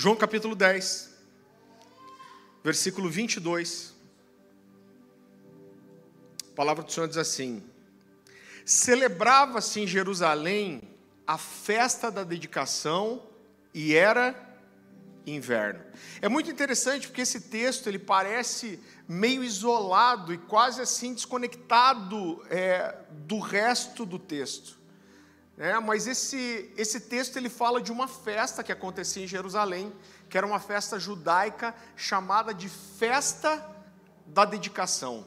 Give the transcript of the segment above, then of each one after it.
João capítulo 10, versículo 22. A palavra do Senhor diz assim: Celebrava-se em Jerusalém a festa da dedicação e era inverno. É muito interessante porque esse texto ele parece meio isolado e quase assim desconectado é, do resto do texto. É, mas esse, esse texto ele fala de uma festa que acontecia em Jerusalém, que era uma festa judaica chamada de festa da dedicação.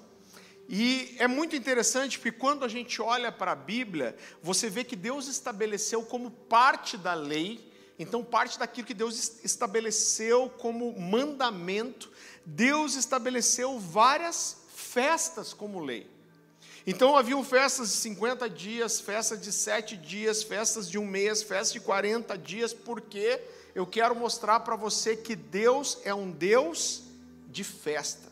E é muito interessante porque quando a gente olha para a Bíblia, você vê que Deus estabeleceu como parte da lei então, parte daquilo que Deus estabeleceu como mandamento, Deus estabeleceu várias festas como lei. Então, haviam festas de 50 dias, festas de 7 dias, festas de um mês, festas de 40 dias, porque eu quero mostrar para você que Deus é um Deus de festa.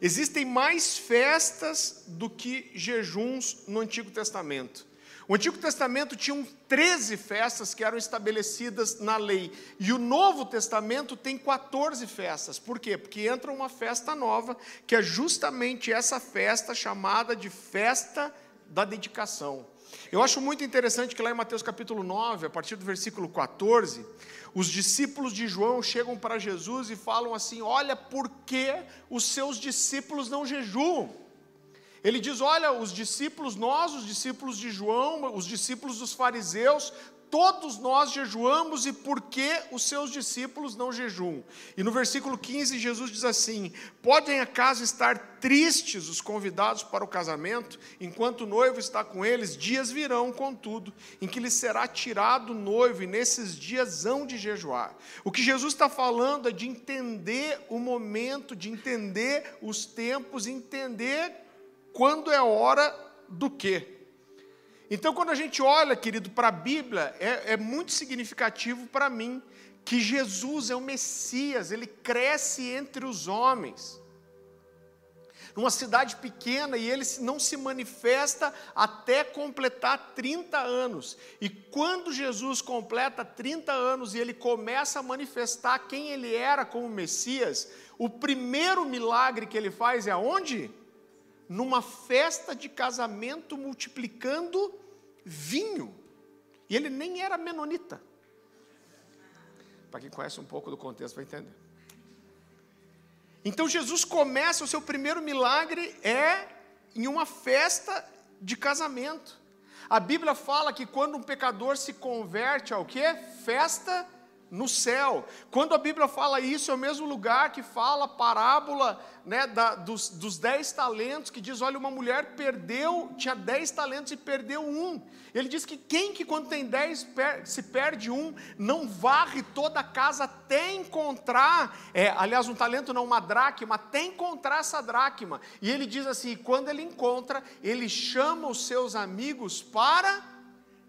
Existem mais festas do que jejuns no Antigo Testamento. O Antigo Testamento tinha 13 festas que eram estabelecidas na lei, e o Novo Testamento tem 14 festas. Por quê? Porque entra uma festa nova, que é justamente essa festa chamada de festa da dedicação. Eu acho muito interessante que lá em Mateus capítulo 9, a partir do versículo 14, os discípulos de João chegam para Jesus e falam assim: Olha, por que os seus discípulos não jejuam? Ele diz: Olha, os discípulos, nós, os discípulos de João, os discípulos dos fariseus, todos nós jejuamos e por que os seus discípulos não jejuam? E no versículo 15, Jesus diz assim: Podem acaso estar tristes os convidados para o casamento, enquanto o noivo está com eles? Dias virão, contudo, em que lhes será tirado o noivo, e nesses dias hão de jejuar. O que Jesus está falando é de entender o momento, de entender os tempos, entender quando é hora do quê. Então, quando a gente olha, querido, para a Bíblia, é, é muito significativo para mim que Jesus é o Messias, ele cresce entre os homens. Numa cidade pequena e ele não se manifesta até completar 30 anos. E quando Jesus completa 30 anos e ele começa a manifestar quem ele era como Messias, o primeiro milagre que ele faz é aonde? Numa festa de casamento multiplicando vinho. E ele nem era menonita. Para quem conhece um pouco do contexto vai entender. Então Jesus começa o seu primeiro milagre é em uma festa de casamento. A Bíblia fala que quando um pecador se converte ao que? Festa no céu. Quando a Bíblia fala isso, é o mesmo lugar que fala a parábola né, da, dos, dos dez talentos, que diz: olha, uma mulher perdeu, tinha dez talentos e perdeu um. Ele diz que quem que quando tem dez per, se perde um, não varre toda a casa até encontrar, é, aliás, um talento não, uma dracma, até encontrar essa dracma. E ele diz assim: quando ele encontra, ele chama os seus amigos para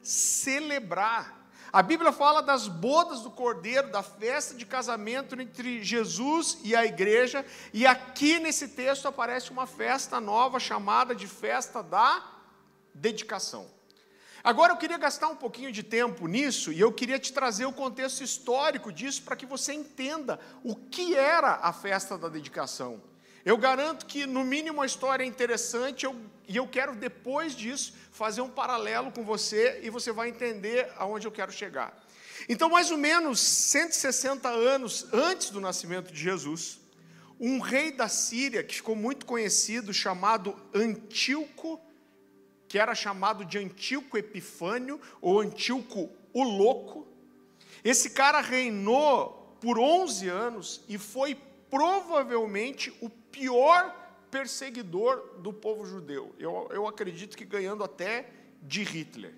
celebrar. A Bíblia fala das bodas do cordeiro, da festa de casamento entre Jesus e a igreja, e aqui nesse texto aparece uma festa nova chamada de festa da dedicação. Agora eu queria gastar um pouquinho de tempo nisso e eu queria te trazer o contexto histórico disso para que você entenda o que era a festa da dedicação. Eu garanto que, no mínimo, a história é interessante eu, e eu quero, depois disso, fazer um paralelo com você e você vai entender aonde eu quero chegar. Então, mais ou menos 160 anos antes do nascimento de Jesus, um rei da Síria, que ficou muito conhecido, chamado Antíoco, que era chamado de Antíoco Epifânio, ou Antíoco o Louco, esse cara reinou por 11 anos e foi provavelmente o pior perseguidor do povo judeu. Eu, eu acredito que ganhando até de Hitler.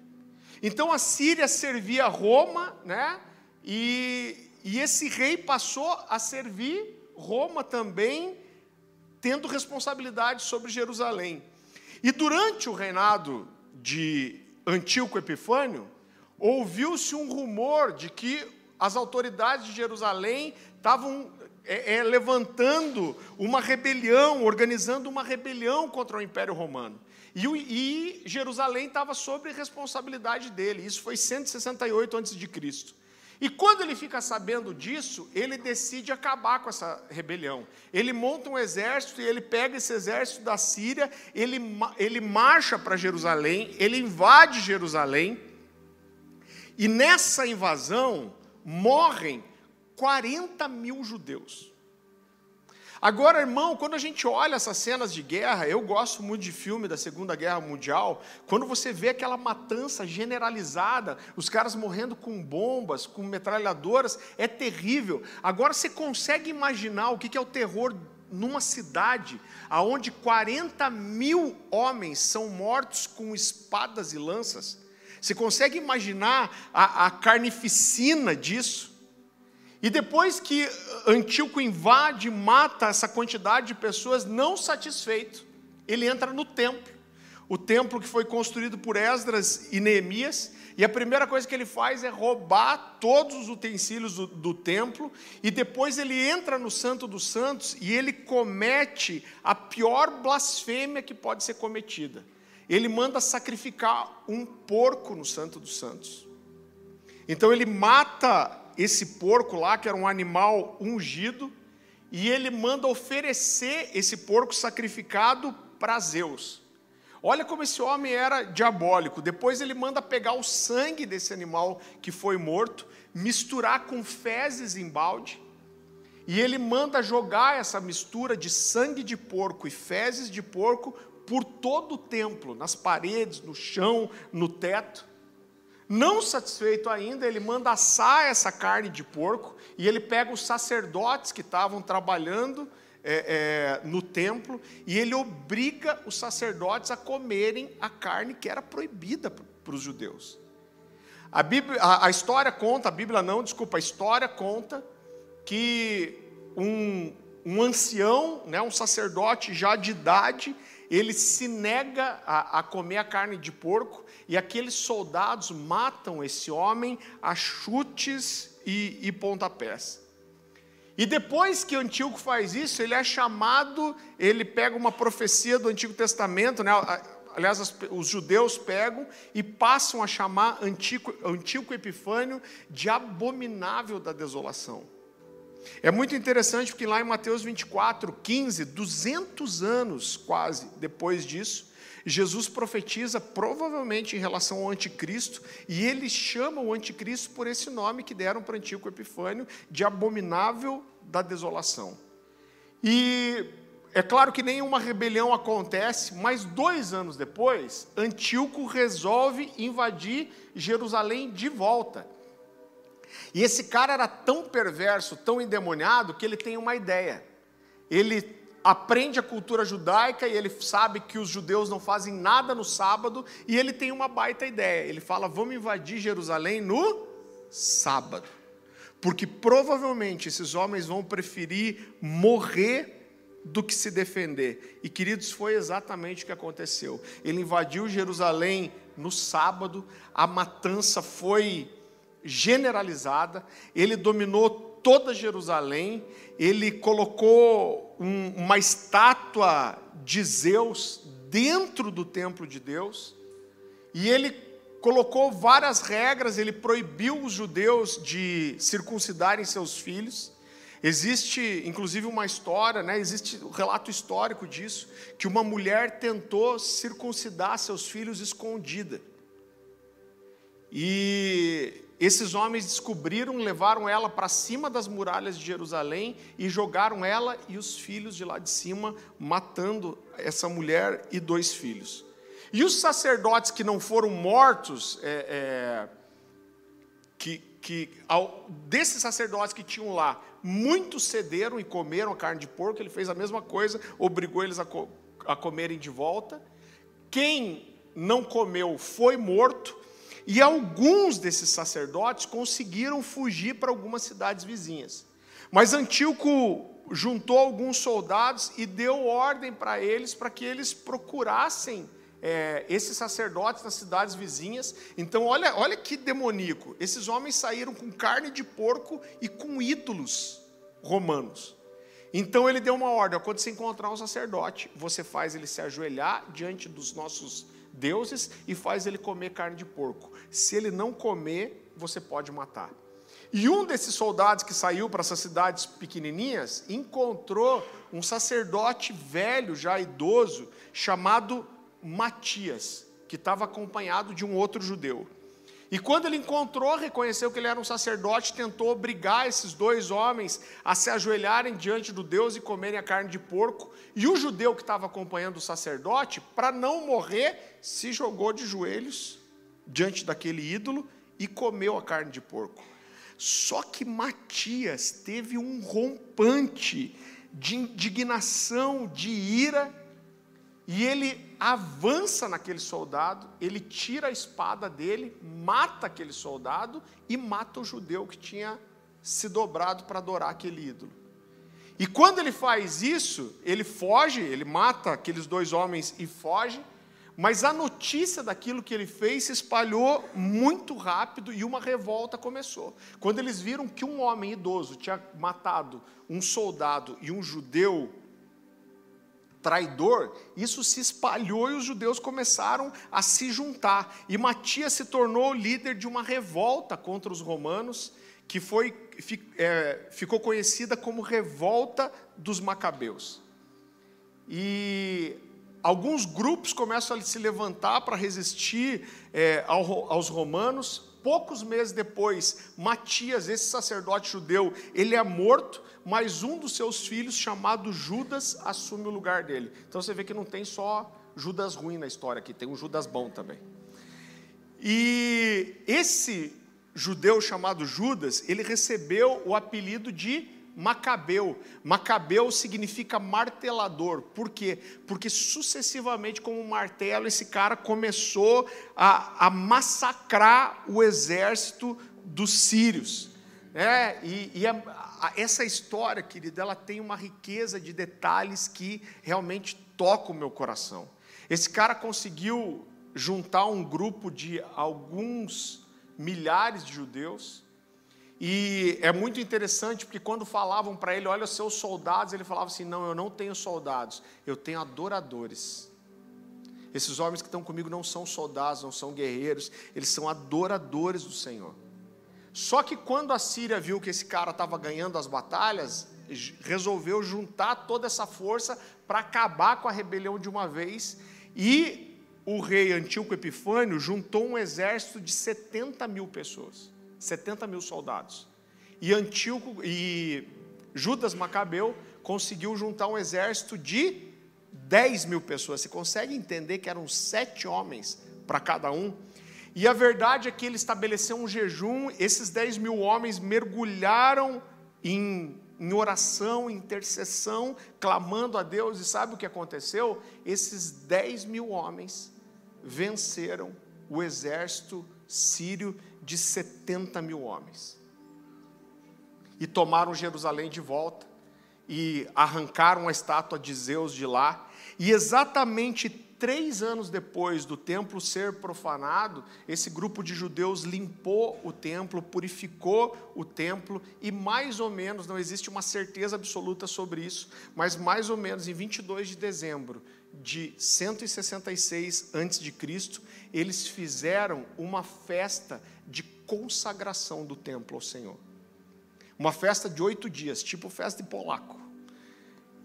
Então a Síria servia Roma, né? E, e esse rei passou a servir Roma também, tendo responsabilidade sobre Jerusalém. E durante o reinado de Antíoco Epifânio, ouviu-se um rumor de que as autoridades de Jerusalém estavam é, é, levantando uma rebelião, organizando uma rebelião contra o Império Romano. E, e Jerusalém estava sob responsabilidade dele. Isso foi 168 a.C. E quando ele fica sabendo disso, ele decide acabar com essa rebelião. Ele monta um exército e ele pega esse exército da Síria, ele, ele marcha para Jerusalém, ele invade Jerusalém, e nessa invasão morrem 40 mil judeus. Agora, irmão, quando a gente olha essas cenas de guerra, eu gosto muito de filme da Segunda Guerra Mundial, quando você vê aquela matança generalizada, os caras morrendo com bombas, com metralhadoras, é terrível. Agora você consegue imaginar o que é o terror numa cidade onde 40 mil homens são mortos com espadas e lanças? Você consegue imaginar a, a carnificina disso? E depois que Antíoco invade, mata essa quantidade de pessoas, não satisfeito, ele entra no templo. O templo que foi construído por Esdras e Neemias, e a primeira coisa que ele faz é roubar todos os utensílios do, do, templo, e depois ele entra no Santo dos Santos e ele comete a pior blasfêmia que pode ser cometida. Ele manda sacrificar um porco no Santo dos Santos. Então ele mata esse porco lá, que era um animal ungido, e ele manda oferecer esse porco sacrificado para Zeus. Olha como esse homem era diabólico. Depois ele manda pegar o sangue desse animal que foi morto, misturar com fezes em balde, e ele manda jogar essa mistura de sangue de porco e fezes de porco por todo o templo, nas paredes, no chão, no teto. Não satisfeito ainda, ele manda assar essa carne de porco e ele pega os sacerdotes que estavam trabalhando é, é, no templo e ele obriga os sacerdotes a comerem a carne que era proibida para os judeus. A, Bíblia, a, a história conta, a Bíblia não, desculpa, a história conta que um, um ancião, né, um sacerdote já de idade, ele se nega a, a, comer a carne de porco e aqueles soldados matam esse homem a chutes e, e pontapés. E depois que Antíoco faz isso, ele é chamado, ele pega uma profecia do Antigo Testamento, né? aliás, os judeus pegam e passam a chamar Antíoco, Antíoco Epifânio de abominável da desolação. É muito interessante porque lá em Mateus 24, 15, 200 anos quase depois disso, Jesus profetiza provavelmente em relação ao anticristo, e ele chama o anticristo por esse nome que deram para Antíoco Epifânio, de abominável da desolação. E é claro que nenhuma rebelião acontece, mas dois anos depois, Antíoco resolve invadir Jerusalém de volta. E esse cara era tão perverso, tão endemoniado, que ele tem uma ideia. Ele aprende a cultura judaica e ele sabe que os judeus não fazem nada no sábado e ele tem uma baita ideia. Ele fala: vamos invadir Jerusalém no sábado. Porque provavelmente esses homens vão preferir morrer do que se defender. E queridos, foi exatamente o que aconteceu. Ele invadiu Jerusalém no sábado, a matança foi generalizada, ele dominou toda Jerusalém, ele colocou um, uma estátua de Zeus dentro do templo de Deus, e ele colocou várias regras, ele proibiu os judeus de circuncidarem seus filhos. Existe, inclusive, uma história, né, existe um relato histórico disso, que uma mulher tentou circuncidar seus filhos escondida. E esses homens descobriram, levaram ela para cima das muralhas de Jerusalém e jogaram ela e os filhos de lá de cima, matando essa mulher e dois filhos. E os sacerdotes que não foram mortos, é, é, que, que ao, desses sacerdotes que tinham lá, muitos cederam e comeram a carne de porco, ele fez a mesma coisa, obrigou eles a, co, a comerem de volta. Quem não comeu foi morto, e alguns desses sacerdotes conseguiram fugir para algumas cidades vizinhas. Mas Antíoco juntou alguns soldados e deu ordem para eles para que eles procurassem é, esses sacerdotes nas cidades vizinhas. Então, olha, olha que demoníaco. Esses homens saíram com carne de porco e com ídolos romanos. Então ele deu uma ordem: quando você encontrar um sacerdote, você faz ele se ajoelhar diante dos nossos deuses e faz ele comer carne de porco. Se ele não comer, você pode matar. E um desses soldados que saiu para essas cidades pequenininhas encontrou um sacerdote velho, já idoso, chamado Matias, que estava acompanhado de um outro judeu. E quando ele encontrou, reconheceu que ele era um sacerdote, tentou obrigar esses dois homens a se ajoelharem diante do Deus e comerem a carne de porco. E o judeu que estava acompanhando o sacerdote, para não morrer, se jogou de joelhos diante daquele ídolo e comeu a carne de porco. Só que Matias teve um rompante de indignação, de ira, e ele avança naquele soldado, ele tira a espada dele, mata aquele soldado e mata o judeu que tinha se dobrado para adorar aquele ídolo. E quando ele faz isso, ele foge, ele mata aqueles dois homens e foge, mas a notícia daquilo que ele fez se espalhou muito rápido e uma revolta começou. Quando eles viram que um homem idoso tinha matado um soldado e um judeu traidor, isso se espalhou e os judeus começaram a se juntar. E Matias se tornou líder de uma revolta contra os romanos, que foi, é, ficou conhecida como Revolta dos Macabeus. E alguns grupos começam a se levantar para resistir é, aos romanos. Poucos meses depois, Matias, esse sacerdote judeu, ele é morto mas um dos seus filhos, chamado Judas, assume o lugar dele. Então você vê que não tem só Judas ruim na história aqui, tem um Judas bom também. E esse judeu chamado Judas, ele recebeu o apelido de Macabeu. Macabeu significa martelador. Por quê? Porque sucessivamente, como um martelo, esse cara começou a, a massacrar o exército dos sírios. É, e, e a, essa história, querida, ela tem uma riqueza de detalhes que realmente toca o meu coração. Esse cara conseguiu juntar um grupo de alguns milhares de judeus, e é muito interessante porque quando falavam para ele, olha os seus soldados, ele falava assim: não, eu não tenho soldados, eu tenho adoradores. Esses homens que estão comigo não são soldados, não são guerreiros, eles são adoradores do Senhor. Só que quando a Síria viu que esse cara estava ganhando as batalhas, resolveu juntar toda essa força para acabar com a rebelião de uma vez. E o rei Antíoco Epifânio juntou um exército de 70 mil pessoas, 70 mil soldados. E Antíoco e Judas Macabeu conseguiu juntar um exército de 10 mil pessoas. Você consegue entender que eram sete homens para cada um? E a verdade é que ele estabeleceu um jejum, esses 10 mil homens mergulharam em, em oração, intercessão, clamando a Deus, e sabe o que aconteceu? Esses 10 mil homens venceram o exército sírio de 70 mil homens. E tomaram Jerusalém de volta, e arrancaram a estátua de Zeus de lá, e exatamente três anos depois do templo ser profanado, esse grupo de judeus limpou o templo, purificou o templo, e mais ou menos, não existe uma certeza absoluta sobre isso, mas mais ou menos em 22 de dezembro de 166 a.C., eles fizeram uma festa de consagração do templo ao Senhor. Uma festa de oito dias, tipo festa de polaco.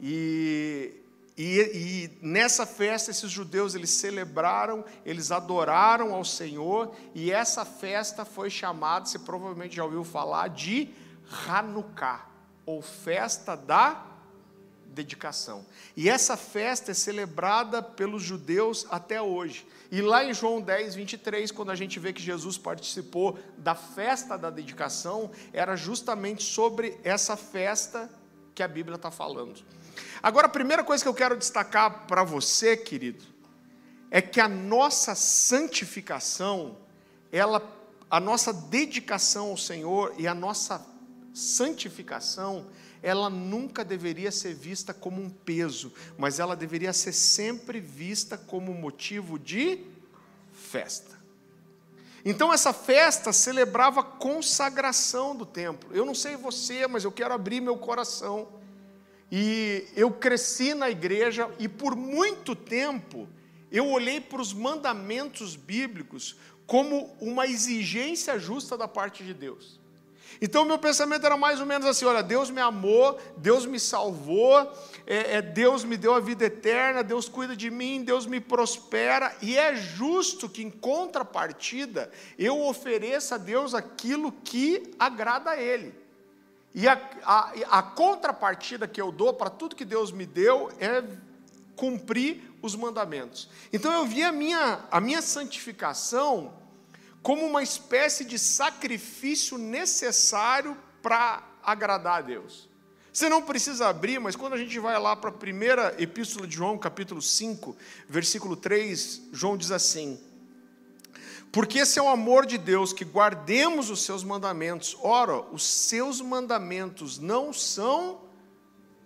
E e, e, nessa festa esses judeus eles celebraram, eles adoraram ao Senhor, e essa festa foi chamada, você provavelmente já ouviu falar, de Hanukkah, ou festa da dedicação. E essa festa é celebrada pelos judeus até hoje. E lá em João 10, 23, quando a gente vê que Jesus participou da festa da dedicação, era justamente sobre essa festa que a Bíblia está falando. Agora, a primeira coisa que eu quero destacar para você, querido, é que a nossa santificação, ela, a nossa dedicação ao Senhor e a nossa santificação, ela nunca deveria ser vista como um peso, mas ela deveria ser sempre vista como motivo de festa. Então essa festa celebrava a consagração do templo. Eu não sei você, mas eu quero abrir meu coração e eu cresci na igreja e por muito tempo eu olhei para os mandamentos bíblicos como uma exigência justa da parte de Deus. Então, meu pensamento era mais ou menos assim: olha, Deus me amou, Deus me salvou, é, é, Deus me deu a vida eterna, Deus cuida de mim, Deus me prospera, e é justo que, em contrapartida, eu ofereça a Deus aquilo que agrada a Ele. E a, a, a contrapartida que eu dou para tudo que Deus me deu é cumprir os mandamentos. Então eu vi a minha, a minha santificação como uma espécie de sacrifício necessário para agradar a Deus. Você não precisa abrir, mas quando a gente vai lá para a primeira epístola de João, capítulo 5, versículo 3, João diz assim: Porque esse é o amor de Deus, que guardemos os seus mandamentos. Ora, os seus mandamentos não são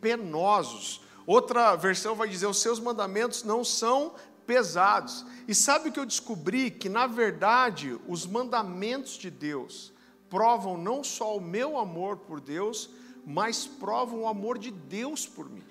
penosos. Outra versão vai dizer: os seus mandamentos não são pesados. E sabe o que eu descobri? Que, na verdade, os mandamentos de Deus provam não só o meu amor por Deus, mas provam o amor de Deus por mim.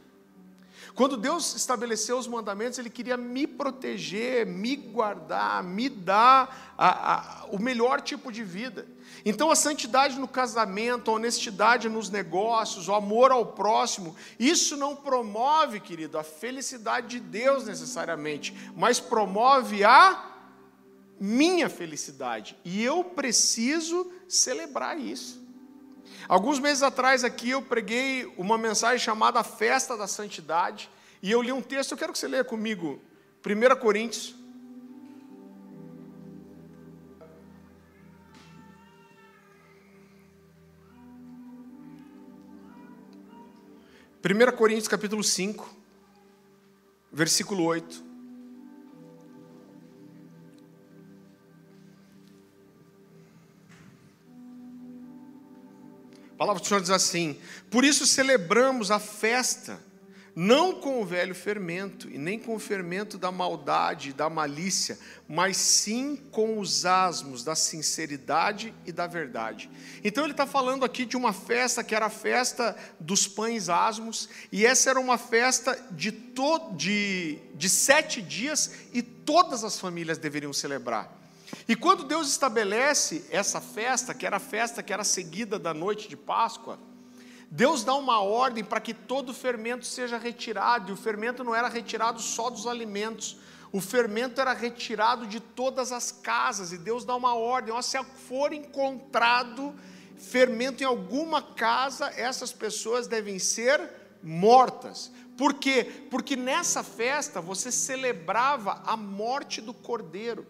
Quando Deus estabeleceu os mandamentos, Ele queria me proteger, me guardar, me dar a, a, o melhor tipo de vida. Então, a santidade no casamento, a honestidade nos negócios, o amor ao próximo, isso não promove, querido, a felicidade de Deus necessariamente, mas promove a minha felicidade. E eu preciso celebrar isso. Alguns meses atrás aqui eu preguei uma mensagem chamada Festa da Santidade, e eu li um texto, eu quero que você leia comigo, 1 Coríntios. Primeira Coríntios capítulo 5, versículo 8. Palavra do Senhor diz assim: Por isso celebramos a festa, não com o velho fermento, e nem com o fermento da maldade e da malícia, mas sim com os asmos da sinceridade e da verdade. Então ele está falando aqui de uma festa que era a festa dos pães asmos, e essa era uma festa de, de, de sete dias, e todas as famílias deveriam celebrar. E quando Deus estabelece essa festa, que era a festa que era seguida da noite de Páscoa, Deus dá uma ordem para que todo o fermento seja retirado, e o fermento não era retirado só dos alimentos, o fermento era retirado de todas as casas, e Deus dá uma ordem: ó, se for encontrado fermento em alguma casa, essas pessoas devem ser mortas. Por quê? Porque nessa festa você celebrava a morte do cordeiro.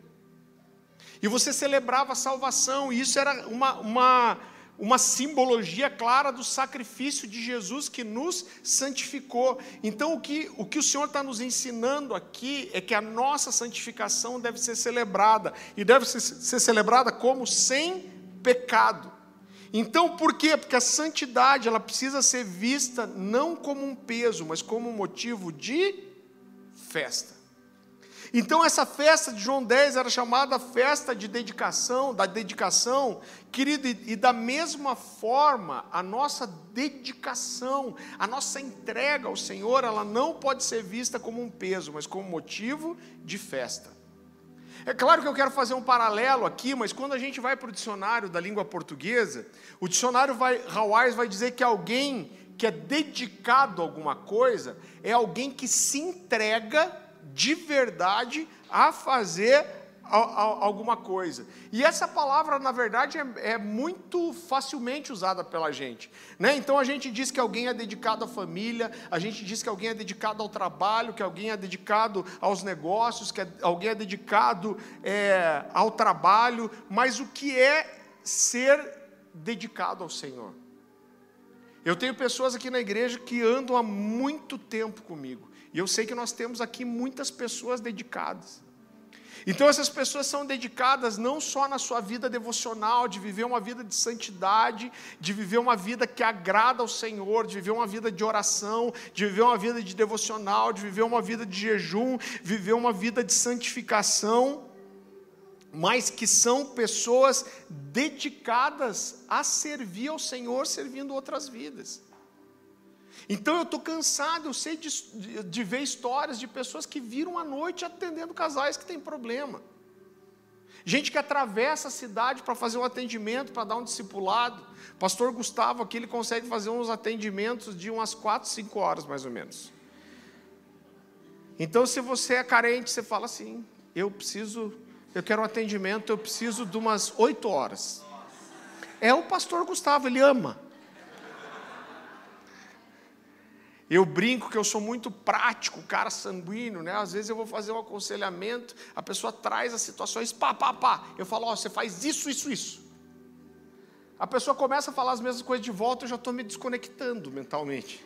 E você celebrava a salvação, e isso era uma, uma, uma simbologia clara do sacrifício de Jesus que nos santificou. Então, o que o, que o Senhor está nos ensinando aqui é que a nossa santificação deve ser celebrada, e deve ser, ser celebrada como sem pecado. Então, por quê? Porque a santidade ela precisa ser vista não como um peso, mas como um motivo de festa. Então essa festa de João 10 era chamada festa de dedicação, da dedicação, querido, e da mesma forma, a nossa dedicação, a nossa entrega ao Senhor, ela não pode ser vista como um peso, mas como motivo de festa. É claro que eu quero fazer um paralelo aqui, mas quando a gente vai para o dicionário da língua portuguesa, o dicionário vai, Hawais vai dizer que alguém que é dedicado a alguma coisa é alguém que se entrega de verdade a fazer alguma coisa. E essa palavra, na verdade, é, é, muito facilmente usada pela gente. Né? Então a gente diz que alguém é dedicado à família, a gente diz que alguém é dedicado ao trabalho, que alguém é dedicado aos negócios, que alguém é dedicado é, ao trabalho, mas o que é ser dedicado ao Senhor? Eu tenho pessoas aqui na igreja que andam há muito tempo comigo. E eu sei que nós temos aqui muitas pessoas dedicadas. Então, essas pessoas são dedicadas não só na sua vida devocional, de viver uma vida de santidade, de viver uma vida que agrada ao Senhor, de viver uma vida de oração, de viver uma vida de devocional, de viver uma vida de jejum, viver uma vida de santificação, mas que são pessoas dedicadas a servir ao Senhor, servindo outras vidas. Então eu estou cansado, eu sei de, de, ver histórias de pessoas que viram a noite atendendo casais que têm problema. Gente que atravessa a cidade para fazer um atendimento, para dar um discipulado. Pastor Gustavo aqui, ele consegue fazer uns atendimentos de umas 4, 5 horas, mais ou menos. Então, se você é carente, você fala assim, eu preciso, eu quero um atendimento, eu preciso de umas 8 horas. É o pastor Gustavo, ele ama. Eu brinco que eu sou muito prático, cara sanguíneo, né? Às vezes eu vou fazer um aconselhamento, a pessoa traz as situações, pá, pá, pá. Eu falo, ó, oh, você faz isso, isso, isso. A pessoa começa a falar as mesmas coisas de volta, eu já estou me desconectando mentalmente.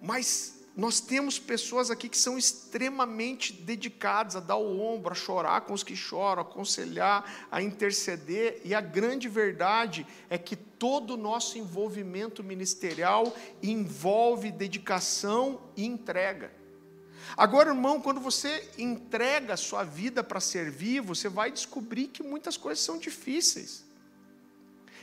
Mas nós temos pessoas aqui que são extremamente dedicadas a dar o ombro, a chorar com os que choram, a aconselhar, a interceder, e a grande verdade é que todo o nosso envolvimento ministerial envolve dedicação e entrega. Agora, irmão, quando você entrega a sua vida para servir, você vai descobrir que muitas coisas são difíceis.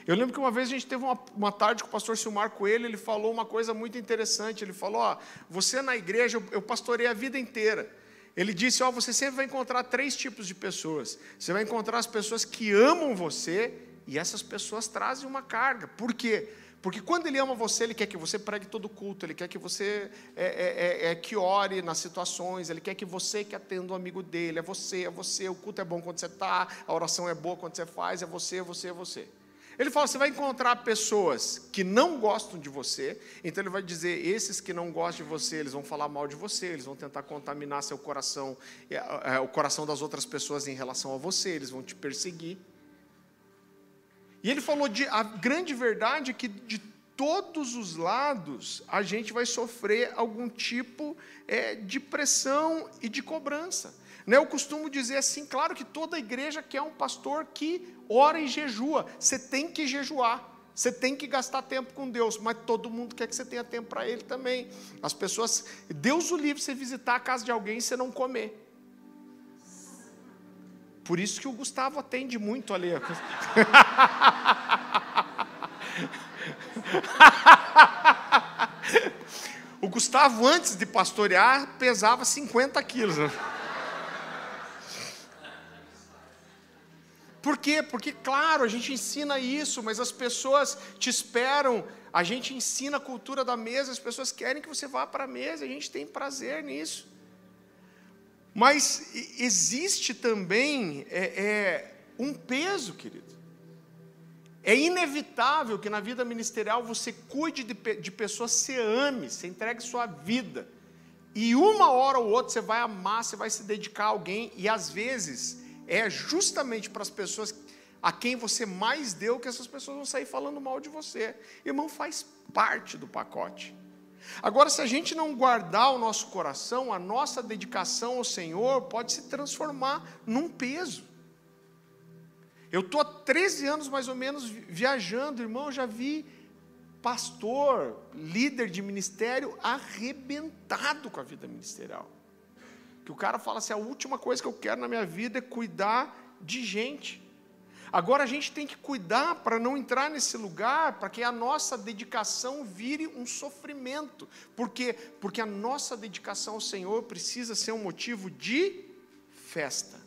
Eu lembro que uma vez a gente teve uma, uma tarde com o pastor Silmar Coelho, ele falou uma coisa muito interessante. Ele falou: Ó, você na igreja, eu, eu pastorei a vida inteira. Ele disse: Ó, você sempre vai encontrar três tipos de pessoas. Você vai encontrar as pessoas que amam você, e essas pessoas trazem uma carga. Por quê? Porque quando ele ama você, ele quer que você pregue todo o culto, ele quer que você é, é, é, é, que ore nas situações, ele quer que você que atenda o amigo dele, é você, é você, o culto é bom quando você está, a oração é boa quando você faz, é você, é você, é você. Ele fala: você vai encontrar pessoas que não gostam de você, então ele vai dizer: esses que não gostam de você, eles vão falar mal de você, eles vão tentar contaminar seu coração, é, é, o coração das outras pessoas em relação a você, eles vão te perseguir. E ele falou de a grande verdade é que de todos os lados a gente vai sofrer algum tipo é, de pressão e de cobrança. Né, eu costumo dizer assim, claro que toda igreja quer um pastor que ora e jejua. Você tem que jejuar. Você tem que gastar tempo com Deus, mas todo mundo quer que você tenha tempo para Ele também. As pessoas, Deus o livre você visitar a casa de alguém e você não comer. Por isso que o Gustavo atende muito ali. o Gustavo, antes de pastorear, pesava 50 quilos. Por quê? Porque, claro, a gente ensina isso, mas as pessoas te esperam, a gente ensina a cultura da mesa, as pessoas querem que você vá para a mesa, a gente tem prazer nisso. Mas existe também é, é, um peso, querido. É inevitável que na vida ministerial você cuide de, de pessoas, você ame, você entregue sua vida. E uma hora ou outra você vai amar, você vai se dedicar a alguém, e às vezes é justamente para as pessoas a quem você mais deu que essas pessoas vão sair falando mal de você. Irmão, faz parte do pacote. Agora, se a gente não guardar o nosso coração, a nossa dedicação ao Senhor pode se transformar num peso. Eu estou há 13 anos mais ou menos viajando, irmão, já vi pastor, líder de ministério arrebentado com a vida ministerial. Que o cara fala assim: a última coisa que eu quero na minha vida é cuidar de gente. Agora a gente tem que cuidar para não entrar nesse lugar, para que a nossa dedicação vire um sofrimento. Por quê? Porque a nossa dedicação ao Senhor precisa ser um motivo de festa.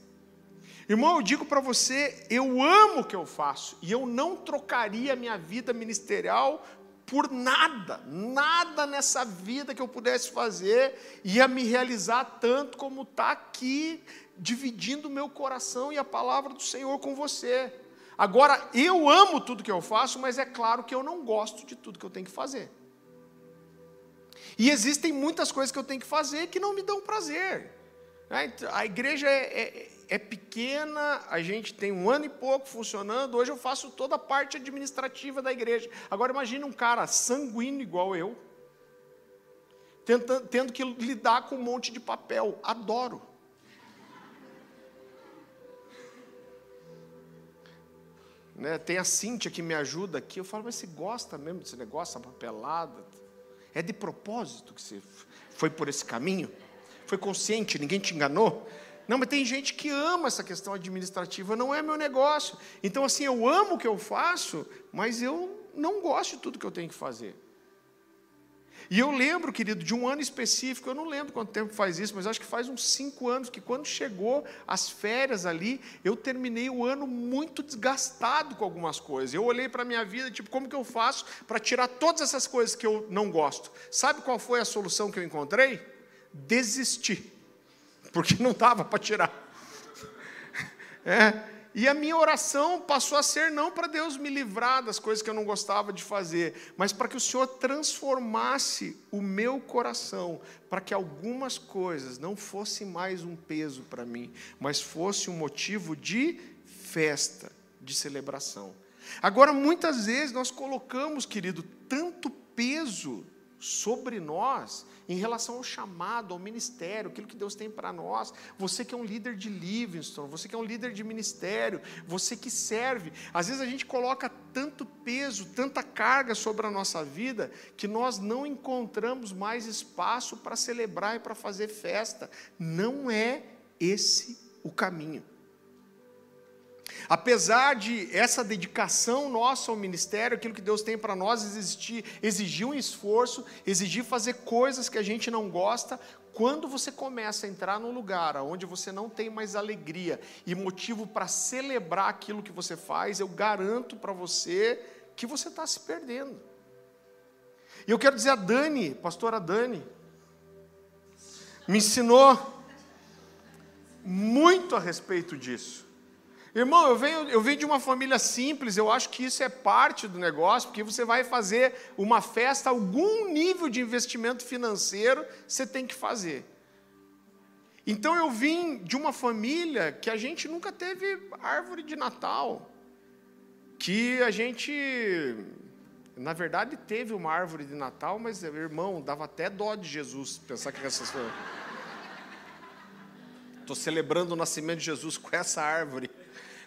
Irmão, eu digo para você, eu amo o que eu faço e eu não trocaria minha vida ministerial por nada, nada nessa vida que eu pudesse fazer ia me realizar tanto como está aqui, dividindo o meu coração e a palavra do Senhor com você. Agora, eu amo tudo que eu faço, mas é claro que eu não gosto de tudo que eu tenho que fazer. E existem muitas coisas que eu tenho que fazer que não me dão prazer. Né? A igreja é, é é pequena, a gente tem um ano e pouco funcionando. Hoje eu faço toda a parte administrativa da igreja. Agora imagine um cara sanguíneo igual eu, tendo que lidar com um monte de papel. Adoro. Né, tem a Cíntia que me ajuda aqui. Eu falo, mas você gosta mesmo desse negócio, papelada? É de propósito que você foi por esse caminho? Foi consciente, ninguém te enganou? Não, mas tem gente que ama essa questão administrativa, não é meu negócio. Então, assim, eu amo o que eu faço, mas eu não gosto de tudo que eu tenho que fazer. E eu lembro, querido, de um ano específico, eu não lembro quanto tempo faz isso, mas acho que faz uns cinco anos, que quando chegou as férias ali, eu terminei o ano muito desgastado com algumas coisas. Eu olhei para a minha vida, tipo, como que eu faço para tirar todas essas coisas que eu não gosto? Sabe qual foi a solução que eu encontrei? Desistir, porque não dava para tirar. É, e a minha oração passou a ser não para Deus me livrar das coisas que eu não gostava de fazer, mas para que o Senhor transformasse o meu coração, para que algumas coisas não fossem mais um peso para mim, mas fosse um motivo de festa, de celebração. Agora, muitas vezes nós colocamos, querido, tanto peso sobre nós em relação ao chamado, ao ministério, aquilo que Deus tem para nós. Você que é um líder de Livingston, você que é um líder de ministério, você que serve. Às vezes a gente coloca tanto peso, tanta carga sobre a nossa vida, que nós não encontramos mais espaço para celebrar e para fazer festa. Não é esse o caminho. Apesar de essa dedicação nossa ao ministério, aquilo que Deus tem para nós existir, exigir um esforço, exigir fazer coisas que a gente não gosta, quando você começa a entrar num lugar onde você não tem mais alegria e motivo para celebrar aquilo que você faz, eu garanto para você que você está se perdendo. E eu quero dizer a Dani, pastora Dani, me ensinou muito a respeito disso. Irmão, eu venho, eu venho de uma família simples, eu acho que isso é parte do negócio, porque você vai fazer uma festa, algum nível de investimento financeiro você tem que fazer. Então eu vim de uma família que a gente nunca teve árvore de Natal, que a gente, na verdade, teve uma árvore de Natal, mas irmão, dava até dó de Jesus pensar que essas Estou celebrando o nascimento de Jesus com essa árvore.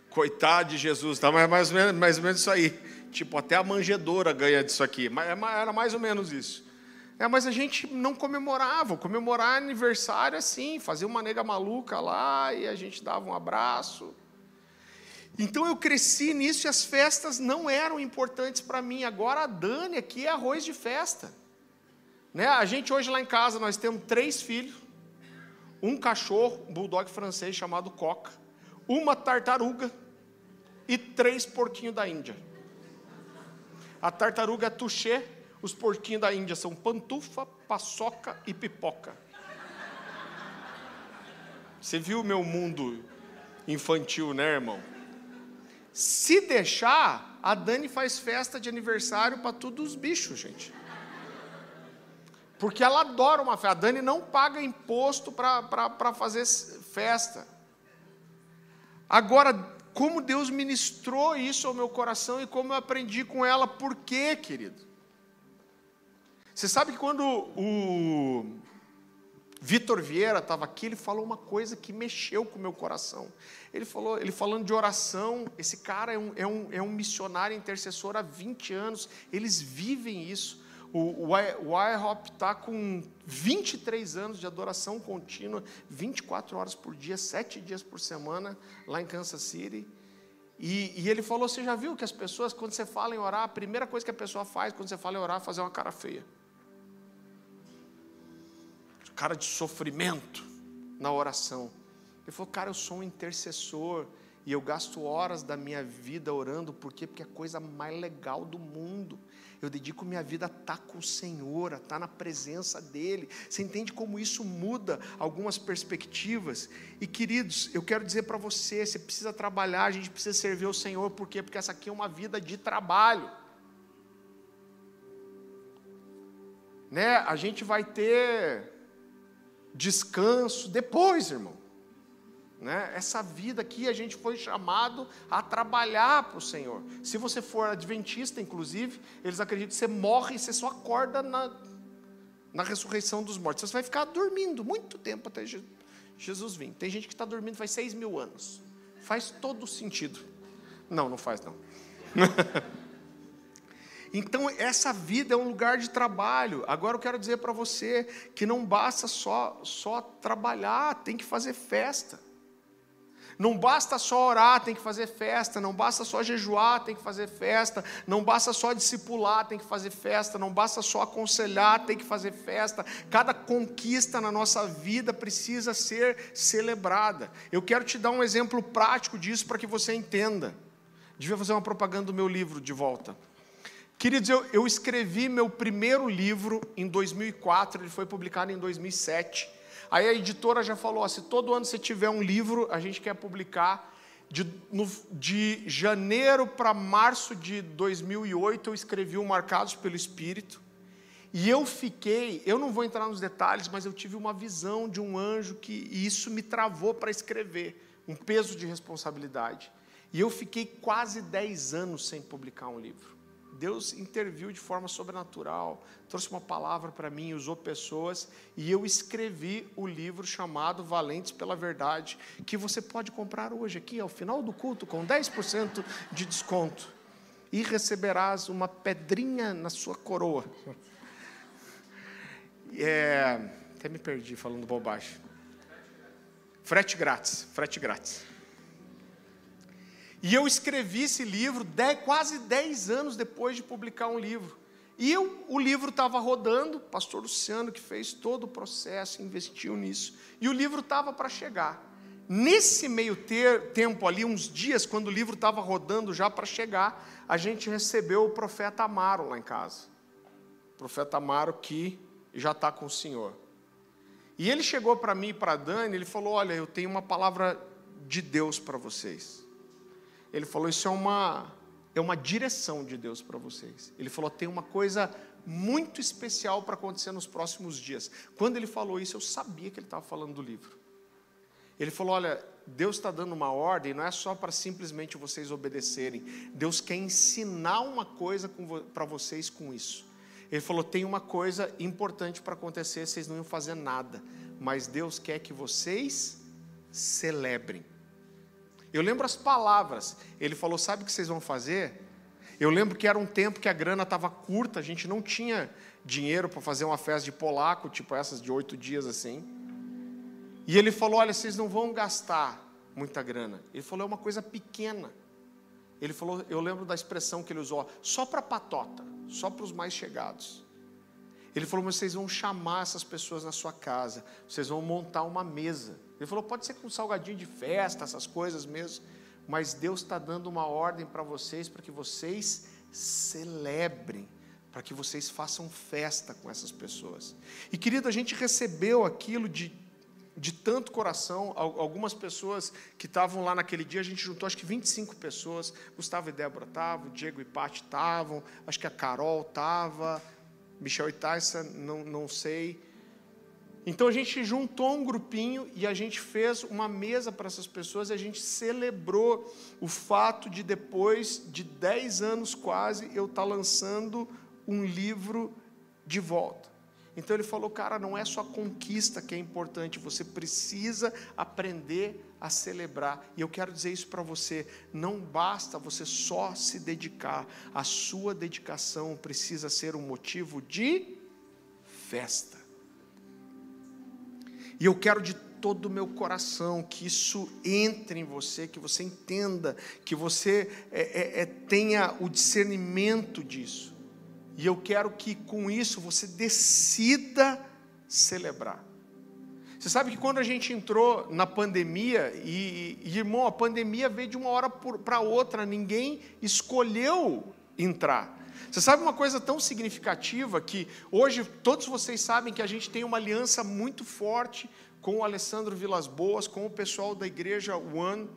Coitado de Jesus, tá mais, mais, ou menos, mais ou menos isso aí. Tipo, até a manjedora ganha disso aqui. É era mais ou menos isso. É, mas a gente não comemorava. Comemorar aniversário assim, fazia uma nega maluca lá e a gente dava um abraço. Então eu cresci nisso e as festas não eram importantes para mim. Agora a Dani aqui é arroz de festa. Né? A gente hoje lá em casa nós temos três filhos, um cachorro, um bulldog francês chamado Coca uma tartaruga e três porquinhos da Índia. A tartaruga é tuxê, os porquinhos da Índia são pantufa, paçoca e pipoca. Você viu o meu mundo infantil, né, irmão? Se deixar, a Dani faz festa de aniversário para todos os bichos, gente. Porque ela adora uma festa. A Dani não paga imposto para fazer festa. Agora, como Deus ministrou isso ao meu coração e como eu aprendi com ela, por quê, querido? Você sabe que quando o Vitor Vieira estava aqui, ele falou uma coisa que mexeu com o meu coração. Ele falou, ele falando de oração, esse cara é um, é um, é um missionário intercessor há 20 anos, eles vivem isso. O, o IHOP está com 23 anos de adoração contínua, 24 horas por dia, 7 dias por semana, lá em Kansas City. E, e, ele falou: Você já viu que as pessoas, quando você fala em orar, a primeira coisa que a pessoa faz quando você fala em orar é fazer uma cara feia. Cara de sofrimento na oração. Ele falou: Cara, eu sou um intercessor e eu gasto horas da minha vida orando, por quê? Porque é a coisa mais legal do mundo. Eu dedico minha vida a estar com o Senhor, a estar na presença dEle. Você entende como isso muda algumas perspectivas? E queridos, eu quero dizer para você: você precisa trabalhar, a gente precisa servir o Senhor, por quê? Porque essa aqui é uma vida de trabalho. Né? A gente vai ter descanso depois, irmão. Né? Essa vida aqui a gente foi chamado a trabalhar para o Senhor. Se você for adventista, inclusive, eles acreditam que você morre e você só acorda na, na ressurreição dos mortos. Você vai ficar dormindo muito tempo até Jesus vir. Tem gente que está dormindo faz seis mil anos. Faz todo sentido. Não, não faz não. Então, essa vida é um lugar de trabalho. Agora eu quero dizer para você que não basta só, só trabalhar, tem que fazer festa. Não basta só orar, tem que fazer festa. Não basta só jejuar, tem que fazer festa. Não basta só discipular, tem que fazer festa. Não basta só aconselhar, tem que fazer festa. Cada conquista na nossa vida precisa ser celebrada. Eu quero te dar um exemplo prático disso para que você entenda. Devia fazer uma propaganda do meu livro de volta. Queridos, eu, eu escrevi meu primeiro livro em 2004, ele foi publicado em 2007. Aí a editora já falou: ó, se todo ano você tiver um livro, a gente quer publicar. De, no, de janeiro para março de 2008, eu escrevi o Marcados pelo Espírito. E eu fiquei, eu não vou entrar nos detalhes, mas eu tive uma visão de um anjo que e isso me travou para escrever, um peso de responsabilidade. E eu fiquei quase 10 anos sem publicar um livro. Deus interviu de forma sobrenatural, trouxe uma palavra para mim, usou pessoas, e eu escrevi o livro chamado Valentes pela Verdade, que você pode comprar hoje aqui, ao final do culto, com 10% de desconto, e receberás uma pedrinha na sua coroa. É, até me perdi falando bobagem. Frete grátis, frete grátis. E eu escrevi esse livro dez, quase 10 anos depois de publicar um livro. E eu, o livro estava rodando, o pastor Luciano que fez todo o processo, investiu nisso, e o livro estava para chegar. Nesse meio ter, tempo ali, uns dias, quando o livro estava rodando já para chegar, a gente recebeu o profeta Amaro lá em casa. O profeta Amaro que já está com o Senhor. E ele chegou para mim e para Dani, ele falou: Olha, eu tenho uma palavra de Deus para vocês. Ele falou: Isso é uma, é uma direção de Deus para vocês. Ele falou: Tem uma coisa muito especial para acontecer nos próximos dias. Quando ele falou isso, eu sabia que ele estava falando do livro. Ele falou: Olha, Deus está dando uma ordem, não é só para simplesmente vocês obedecerem. Deus quer ensinar uma coisa para vocês com isso. Ele falou: tem uma coisa importante para acontecer, vocês não iam fazer nada, mas Deus quer que vocês celebrem. Eu lembro as palavras. Ele falou: Sabe o que vocês vão fazer? Eu lembro que era um tempo que a grana estava curta, a gente não tinha dinheiro para fazer uma festa de polaco, tipo essas de oito dias assim. E ele falou: Olha, vocês não vão gastar muita grana. Ele falou: É uma coisa pequena. Ele falou: Eu lembro da expressão que ele usou, só para patota, só para os mais chegados. Ele falou: Mas vocês vão chamar essas pessoas na sua casa, vocês vão montar uma mesa ele falou: pode ser com salgadinho de festa, essas coisas mesmo, mas Deus está dando uma ordem para vocês, para que vocês celebrem, para que vocês façam festa com essas pessoas. E querido, a gente recebeu aquilo de, de tanto coração, algumas pessoas que estavam lá naquele dia, a gente juntou acho que 25 pessoas, Gustavo e Débora estavam, Diego e Pati estavam, acho que a Carol estava, Michel e Tyson, não, não sei, então a gente juntou um grupinho e a gente fez uma mesa para essas pessoas e a gente celebrou o fato de depois de 10 anos quase eu estar tá lançando um livro de volta. Então ele falou, cara, não é só a conquista que é importante, você precisa aprender a celebrar. E eu quero dizer isso para você: não basta você só se dedicar, a sua dedicação precisa ser um motivo de festa. E eu quero de todo o meu coração que isso entre em você, que você entenda, que você é, é, é, tenha o discernimento disso. E eu quero que com isso você decida celebrar. Você sabe que quando a gente entrou na pandemia, e, e irmão, a pandemia veio de uma hora para outra, ninguém escolheu entrar. Você sabe uma coisa tão significativa que hoje todos vocês sabem que a gente tem uma aliança muito forte com o Alessandro Vilas Boas, com o pessoal da igreja One.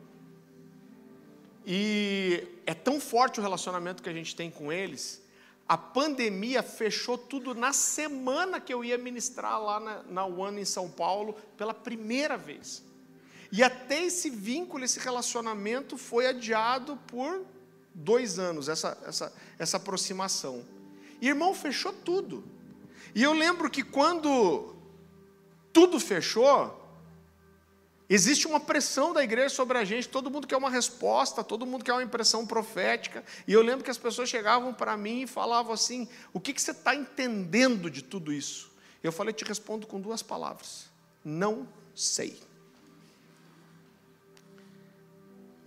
E é tão forte o relacionamento que a gente tem com eles. A pandemia fechou tudo na semana que eu ia ministrar lá na, na One em São Paulo pela primeira vez. E até esse vínculo, esse relacionamento foi adiado por dois anos, essa, essa, essa aproximação. E irmão, fechou tudo. E eu lembro que quando tudo fechou, existe uma pressão da igreja sobre a gente, todo mundo quer uma resposta, todo mundo quer uma impressão profética. E eu lembro que as pessoas chegavam para mim e falavam assim: o que, que você está entendendo de tudo isso? Eu falei, te respondo com duas palavras: não sei.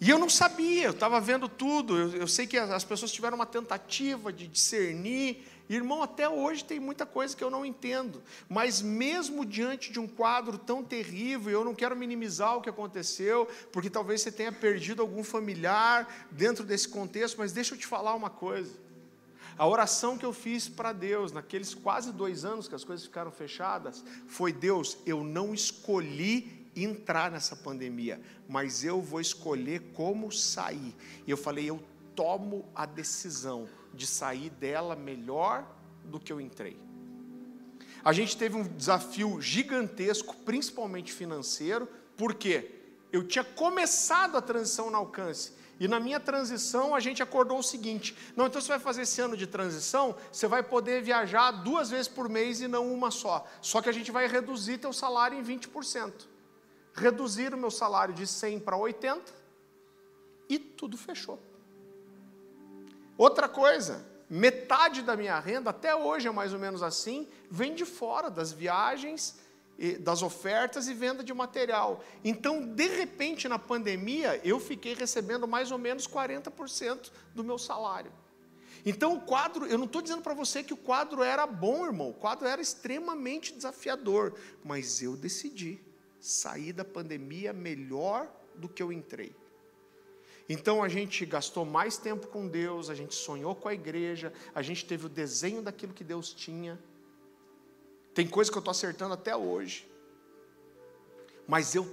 E eu não sabia, eu estava vendo tudo. Eu, eu, sei que as pessoas tiveram uma tentativa de discernir. Irmão, até hoje tem muita coisa que eu não entendo. Mas mesmo diante de um quadro tão terrível, eu não quero minimizar o que aconteceu, porque talvez você tenha perdido algum familiar dentro desse contexto, mas deixa eu te falar uma coisa. A oração que eu fiz para Deus, naqueles quase dois anos que as coisas ficaram fechadas, foi: Deus, eu não escolhi entrar nessa pandemia, mas eu vou escolher como sair. E eu falei, eu tomo a decisão de sair dela melhor do que eu entrei. A gente teve um desafio gigantesco, principalmente financeiro, porque eu tinha começado a transição no alcance. E na minha transição a gente acordou o seguinte: não, então você vai fazer esse ano de transição, você vai poder viajar duas vezes por mês e não uma só. Só que a gente vai reduzir teu salário em 20% reduzir o meu salário de 100 para 80 e tudo fechou. Outra coisa, metade da minha renda, até hoje é mais ou menos assim, vem de fora das viagens, das ofertas e venda de material. Então, de repente, na pandemia, eu fiquei recebendo mais ou menos 40% do meu salário. Então, o quadro, eu não estou dizendo para você que o quadro era bom, irmão, o quadro era extremamente desafiador, mas eu decidi sair da pandemia melhor do que eu entrei. Então a gente gastou mais tempo com Deus, a gente sonhou com a igreja, a gente teve o desenho daquilo que Deus tinha. Tem coisa que eu estou acertando até hoje. Mas eu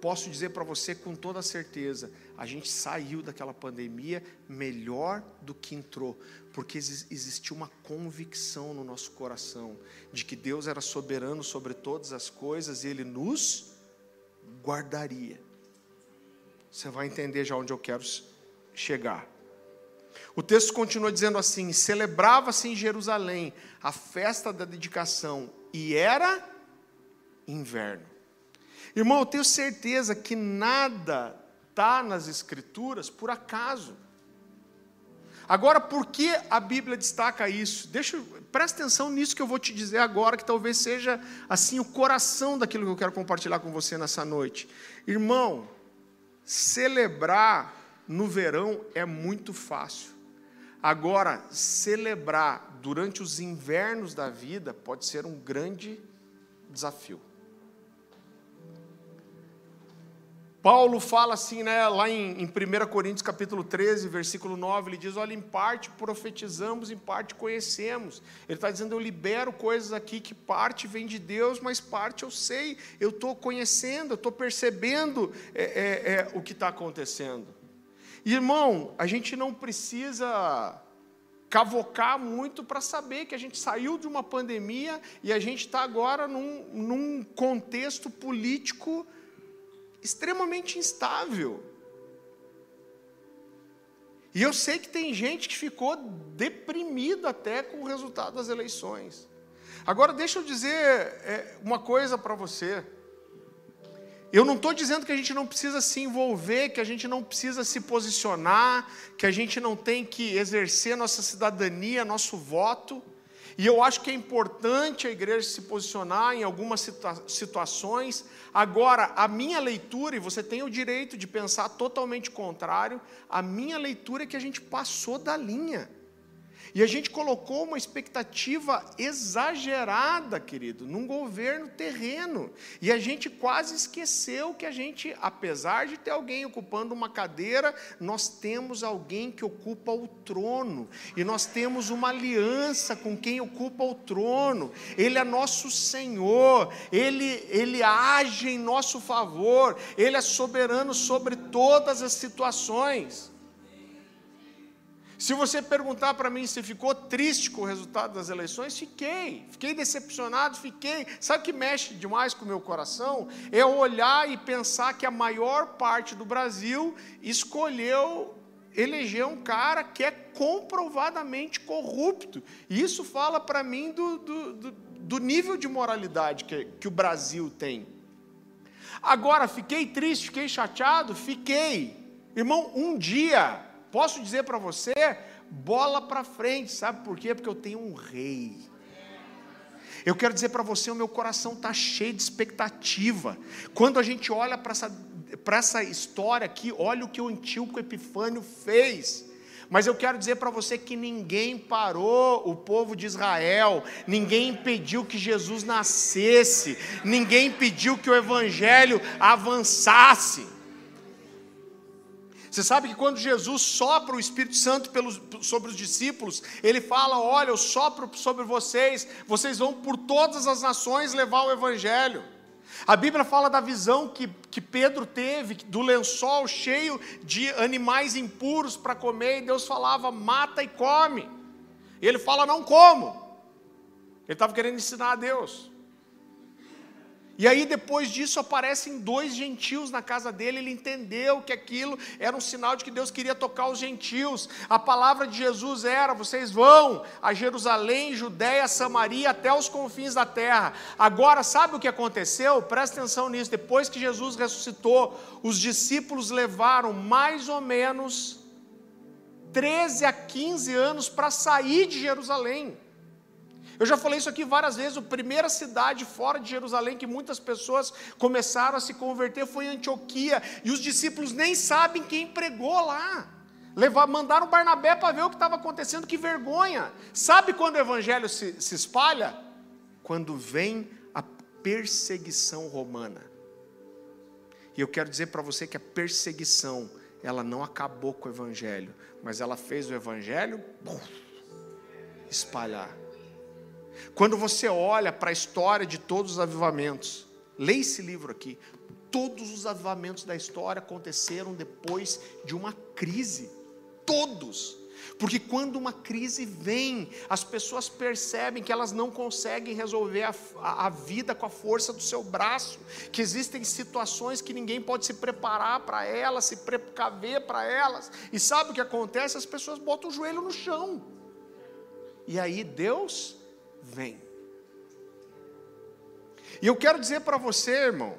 posso dizer para você com toda certeza: a gente saiu daquela pandemia melhor do que entrou, porque existiu uma convicção no nosso coração de que Deus era soberano sobre todas as coisas e Ele nos guardaria. Você vai entender já onde eu quero chegar. O texto continua dizendo assim: celebrava-se em Jerusalém a festa da dedicação, e era inverno. Irmão, eu tenho certeza que nada está nas Escrituras por acaso. Agora, por que a Bíblia destaca isso? Deixa, presta atenção nisso que eu vou te dizer agora, que talvez seja assim o coração daquilo que eu quero compartilhar com você nessa noite. Irmão, celebrar no verão é muito fácil. Agora, celebrar durante os invernos da vida pode ser um grande desafio. Paulo fala assim, né, lá em, em 1 Coríntios capítulo 13, versículo 9, ele diz, olha, em parte profetizamos, em parte conhecemos. Ele está dizendo, eu libero coisas aqui que parte vem de Deus, mas parte eu sei, eu estou conhecendo, eu estou percebendo é, é, é, o que está acontecendo. Irmão, a gente não precisa cavocar muito para saber que a gente saiu de uma pandemia e a gente está agora num, num contexto político extremamente instável. E eu sei que tem gente que ficou deprimido até com o resultado das eleições. Agora, deixa eu dizer é, uma coisa para você. Eu não estou dizendo que a gente não precisa se envolver, que a gente não precisa se posicionar, que a gente não tem que exercer nossa cidadania, nosso voto. E eu acho que é importante a igreja se posicionar em algumas situa situações. Agora, a minha leitura, e você tem o direito de pensar totalmente contrário, a minha leitura é que a gente passou da linha. E a gente colocou uma expectativa exagerada, querido, num governo terreno. E a gente quase esqueceu que a gente, apesar de ter alguém ocupando uma cadeira, nós temos alguém que ocupa o trono. E nós temos uma aliança com quem ocupa o trono. Ele é nosso Senhor, ele, ele age em nosso favor, ele é soberano sobre todas as situações. Se você perguntar para mim se ficou triste com o resultado das eleições, fiquei. Fiquei decepcionado, fiquei. Sabe o que mexe demais com o meu coração? É olhar e pensar que a maior parte do Brasil escolheu eleger um cara que é comprovadamente corrupto. E isso fala para mim do, do, do, do, nível de moralidade que, que o Brasil tem. Agora, fiquei triste, fiquei chateado? Fiquei. Irmão, um dia Posso dizer para você, bola para frente, sabe por quê? Porque eu tenho um rei. Eu quero dizer para você, o meu coração está cheio de expectativa. Quando a gente olha para essa essa história aqui, olha o que o Antíoco Epifânio fez. Mas eu quero dizer para você que ninguém parou o povo de Israel, ninguém impediu que Jesus nascesse, ninguém impediu que o Evangelho avançasse. Você sabe que quando Jesus sopra o Espírito Santo pelos, sobre os discípulos, ele fala: Olha, eu sopro sobre vocês, vocês vão por todas as nações levar o Evangelho. A Bíblia fala da visão que, que Pedro teve, do lençol cheio de animais impuros para comer, e Deus falava: mata e come. E ele fala: não como. Ele estava querendo ensinar a Deus. E aí, depois disso, aparecem dois gentios na casa dele. Ele entendeu que aquilo era um sinal de que Deus queria tocar os gentios. A palavra de Jesus era: vocês vão a Jerusalém, Judéia, Samaria, até os confins da terra. Agora, sabe o que aconteceu? Presta atenção nisso. Depois que Jesus ressuscitou, os discípulos levaram mais ou menos 13 a 15 anos para sair de Jerusalém. Eu já falei isso aqui várias vezes. A primeira cidade fora de Jerusalém que muitas pessoas começaram a se converter foi Antioquia. E os discípulos nem sabem quem pregou lá. Levar, mandaram Barnabé para ver o que estava acontecendo, que vergonha. Sabe quando o evangelho se, se espalha? Quando vem a perseguição romana. E eu quero dizer para você que a perseguição, ela não acabou com o evangelho, mas ela fez o evangelho espalhar. Quando você olha para a história de todos os avivamentos, leia esse livro aqui. Todos os avivamentos da história aconteceram depois de uma crise. Todos. Porque quando uma crise vem, as pessoas percebem que elas não conseguem resolver a, a, a, vida com a força do seu braço, que existem situações que ninguém pode se preparar para elas, se precaver para elas. E sabe o que acontece? As pessoas botam o joelho no chão. E aí Deus vem. E eu quero dizer para você, irmão,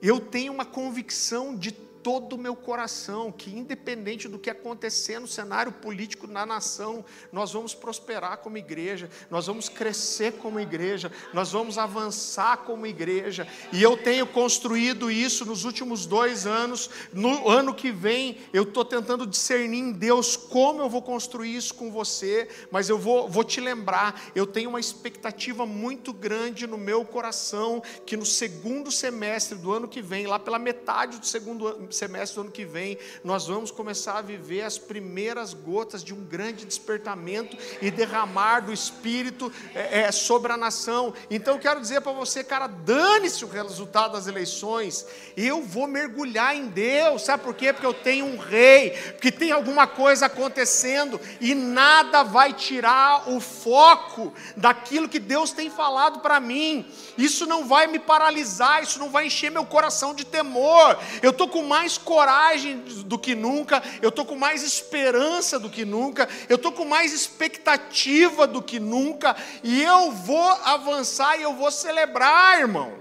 eu tenho uma convicção de todo o meu coração que, independente do que acontecer no cenário político na nação, nós vamos prosperar como igreja, nós vamos crescer como igreja, nós vamos avançar como igreja. E eu tenho construído isso nos últimos dois anos. No ano que vem, eu estou tentando discernir em Deus como eu vou construir isso com você, mas eu vou, vou te lembrar, eu tenho uma expectativa muito grande no meu coração que no segundo semestre do ano que vem, lá pela metade do segundo semestre do ano que vem, nós vamos começar a viver as primeiras gotas de um grande despertamento e derramar do Espírito é, é, sobre a nação. Então eu quero dizer para você, cara, dane-se o resultado das eleições, eu vou mergulhar em Deus, sabe por quê? Porque eu tenho um rei, porque tem alguma coisa acontecendo e nada vai tirar o foco daquilo que Deus tem falado para mim. Isso não vai me paralisar, isso não vai encher meu coração de temor. Eu estou com mais coragem do que nunca, eu estou com mais esperança do que nunca, eu estou com mais expectativa do que nunca, e eu vou avançar e eu vou celebrar, irmão.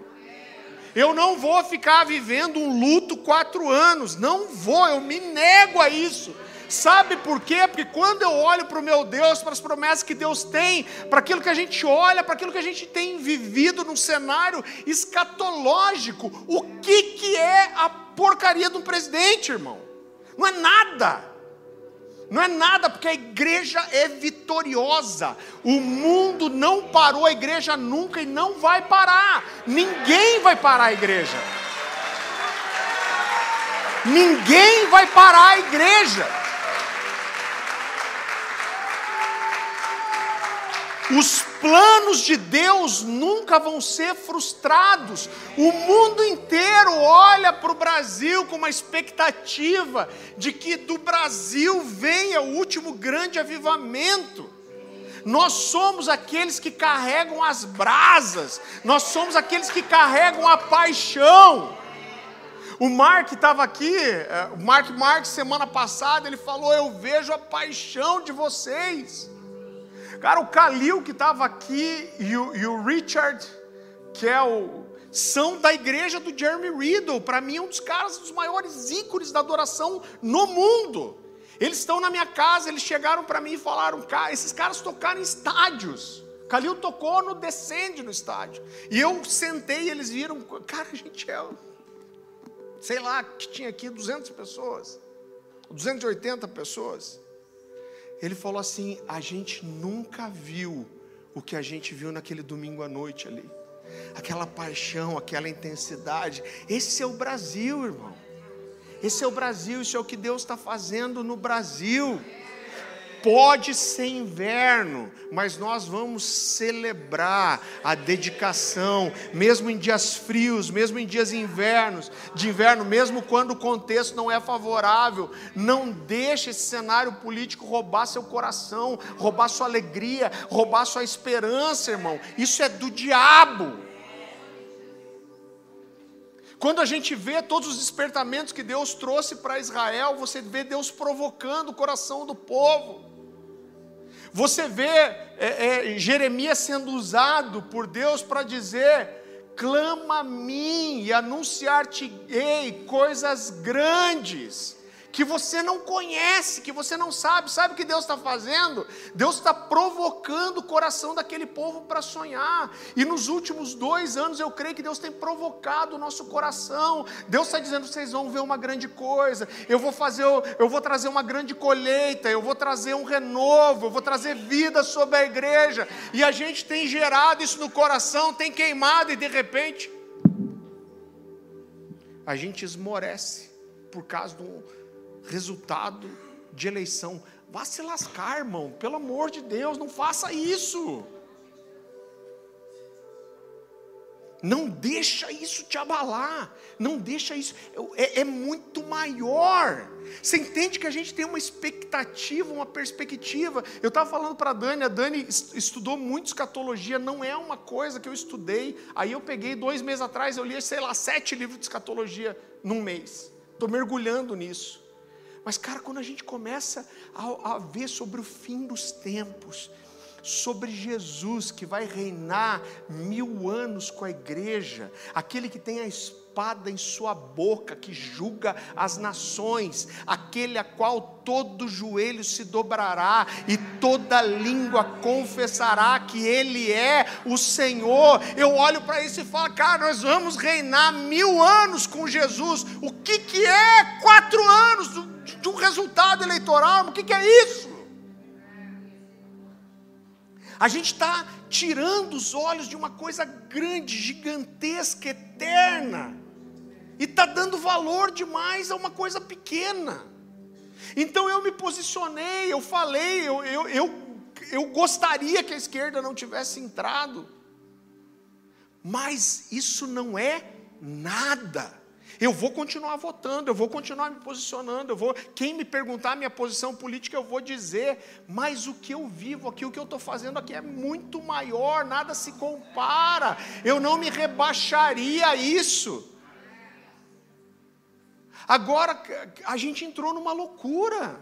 Eu não vou ficar vivendo um luto quatro anos, não vou, eu me nego a isso. Sabe por quê? Porque quando eu olho para o meu Deus, para as promessas que Deus tem, para aquilo que a gente olha, para aquilo que a gente tem vivido num cenário escatológico, o que, que é a porcaria de um presidente, irmão? Não é nada. Não é nada, porque a igreja é vitoriosa. O mundo não parou a igreja nunca e não vai parar. Ninguém vai parar a igreja. Ninguém vai parar a igreja. Os planos de Deus nunca vão ser frustrados. O mundo inteiro olha para o Brasil com uma expectativa de que do Brasil venha o último grande avivamento. Nós somos aqueles que carregam as brasas, nós somos aqueles que carregam a paixão. O Mark estava aqui, é, o Mark Marques, semana passada, ele falou: Eu vejo a paixão de vocês. Cara, o Kalil que estava aqui e o, e o, Richard, que é o. São da igreja do Jeremy Riddle. Para mim, é um dos caras, dos maiores ícones da adoração no mundo. Eles estão na minha casa, eles chegaram para mim e falaram: cara, esses caras tocaram em estádios. Kalil tocou no Descende no estádio. E eu sentei e eles viram, cara, a gente é sei lá, que tinha aqui 200 pessoas, 280 pessoas. Ele falou assim: a gente nunca viu o que a gente viu naquele domingo à noite ali. Aquela paixão, aquela intensidade. Esse é o Brasil, irmão. Esse é o Brasil, isso é o que Deus está fazendo no Brasil. Pode ser inverno, mas nós vamos celebrar a dedicação, mesmo em dias frios, mesmo em dias invernos, de inverno, mesmo quando o contexto não é favorável. Não deixe esse cenário político roubar seu coração, roubar sua alegria, roubar sua esperança, irmão. Isso é do diabo. Quando a gente vê todos os despertamentos que Deus trouxe para Israel, você vê Deus provocando o coração do povo. Você vê é, é, Jeremias sendo usado por Deus para dizer: clama a mim e anunciar-te-ei coisas grandes que você não conhece, que você não sabe. Sabe o que Deus está fazendo? Deus está provocando o coração daquele povo para sonhar. E nos últimos dois anos eu creio que Deus tem provocado o nosso coração. Deus está dizendo: vocês vão ver uma grande coisa. Eu vou fazer, eu vou trazer uma grande colheita. Eu vou trazer um renovo. Eu vou trazer vida sobre a igreja. E a gente tem gerado isso no coração, tem queimado e de repente a gente esmorece por causa de um resultado de eleição. Vá se lascar, irmão, pelo amor de Deus, não faça isso. Não deixa isso te abalar, não deixa isso, é, é, muito maior. Você entende que a gente tem uma expectativa, uma perspectiva. Eu estava falando para a Dani, a Dani estudou muito escatologia, não é uma coisa que eu estudei. Aí eu peguei dois meses atrás, eu li, sei lá, sete livros de escatologia num mês. Estou mergulhando nisso. Mas, cara, quando a gente começa a, a ver sobre o fim dos tempos, sobre Jesus que vai reinar mil anos com a igreja, aquele que tem a espada em sua boca, que julga as nações, aquele a qual todo joelho se dobrará e toda língua confessará que Ele é o Senhor. Eu olho para isso e falo, cara, nós vamos reinar mil anos com Jesus. O que, que é quatro anos? De um resultado eleitoral. O que, que é isso? A gente está tirando os olhos de uma coisa grande, gigantesca, eterna, e está dando valor demais a uma coisa pequena. Então eu me posicionei, eu falei, eu, eu, eu, eu gostaria que a esquerda não tivesse entrado, mas isso não é nada eu vou continuar votando, eu vou continuar me posicionando, eu vou, quem me perguntar minha posição política, eu vou dizer, mas o que eu vivo aqui, o que eu estou fazendo aqui é muito maior, nada se compara, eu não me rebaixaria a isso. Agora, a gente entrou numa loucura.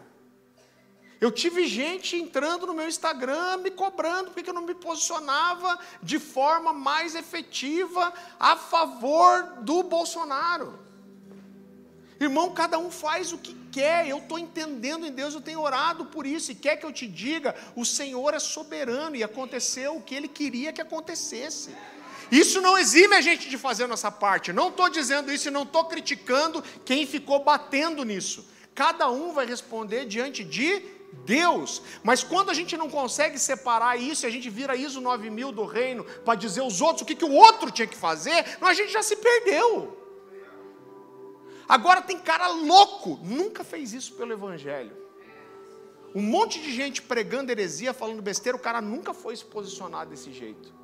Eu tive gente entrando no meu Instagram me cobrando porque eu não me posicionava de forma mais efetiva a favor do Bolsonaro. Irmão, cada um faz o que quer, eu estou entendendo em Deus, eu tenho orado por isso, e quer que eu te diga, o Senhor é soberano e aconteceu o que Ele queria que acontecesse. Isso não exime a gente de fazer a nossa parte, não estou dizendo isso e não estou criticando quem ficou batendo nisso. Cada um vai responder diante de Deus. Mas quando a gente não consegue separar isso, a gente vira ISO 9000 do reino para dizer aos outros o que, que o outro tinha que fazer, a gente já se perdeu. Agora tem cara louco, nunca fez isso pelo Evangelho. Um monte de gente pregando heresia, falando besteira, o cara nunca foi se posicionar desse jeito.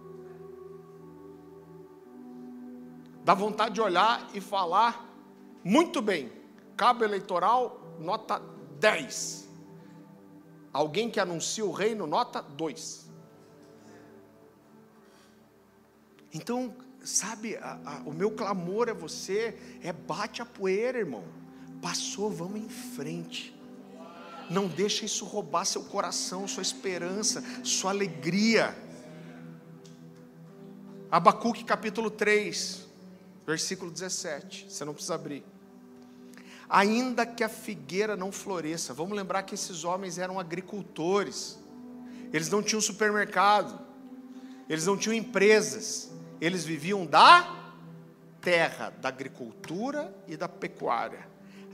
Dá vontade de olhar e falar, muito bem, cabo eleitoral, nota 10. Alguém que anuncia o reino, nota 2. Então, sabe, a, a, o meu clamor é você, é bate a poeira, irmão. Passou, vamos em frente. Não deixa isso roubar seu coração, sua esperança, sua alegria. Abacuque capítulo 3, versículo 17. Você não precisa abrir. Ainda que a figueira não floresça, vamos lembrar que esses homens eram agricultores, eles não tinham supermercado, eles não tinham empresas, eles viviam da terra da agricultura e da pecuária,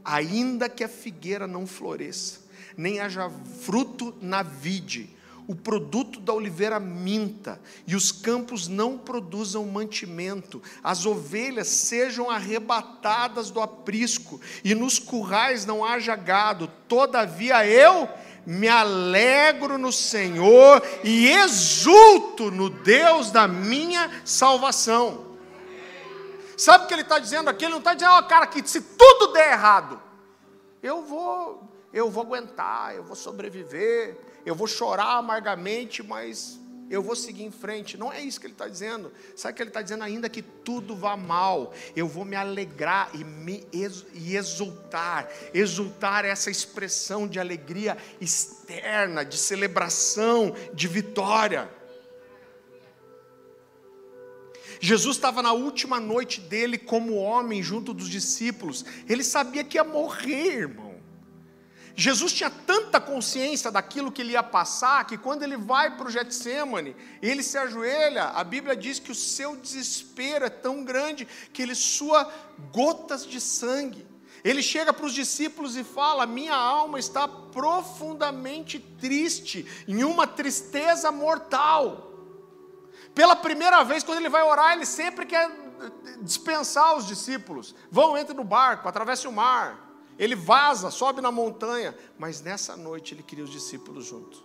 ainda que a figueira não floresça, nem haja fruto na vide, o produto da oliveira minta, e os campos não produzam mantimento, as ovelhas sejam arrebatadas do aprisco, e nos currais não haja gado, todavia eu me alegro no Senhor e exulto no Deus da minha salvação. Sabe o que ele está dizendo aqui? Ele não está dizendo, ó, oh, cara, que se tudo der errado, eu vou, eu vou aguentar, eu vou sobreviver, eu vou chorar amargamente, mas eu vou seguir em frente. Não é isso que ele está dizendo. Sabe o que ele está dizendo? Ainda que tudo vá mal, eu vou me alegrar e me exultar. Exultar é essa expressão de alegria externa, de celebração, de vitória. Jesus estava na última noite dele como homem junto dos discípulos. Ele sabia que ia morrer, irmão. Jesus tinha tanta consciência daquilo que ele ia passar, que quando ele vai para o Getsemane, ele se ajoelha, a Bíblia diz que o seu desespero é tão grande que ele sua gotas de sangue. Ele chega para os discípulos e fala: Minha alma está profundamente triste, em uma tristeza mortal. Pela primeira vez, quando ele vai orar, ele sempre quer dispensar os discípulos. Vão, entre no barco, atravesse o mar ele vaza, sobe na montanha, mas nessa noite ele queria os discípulos juntos.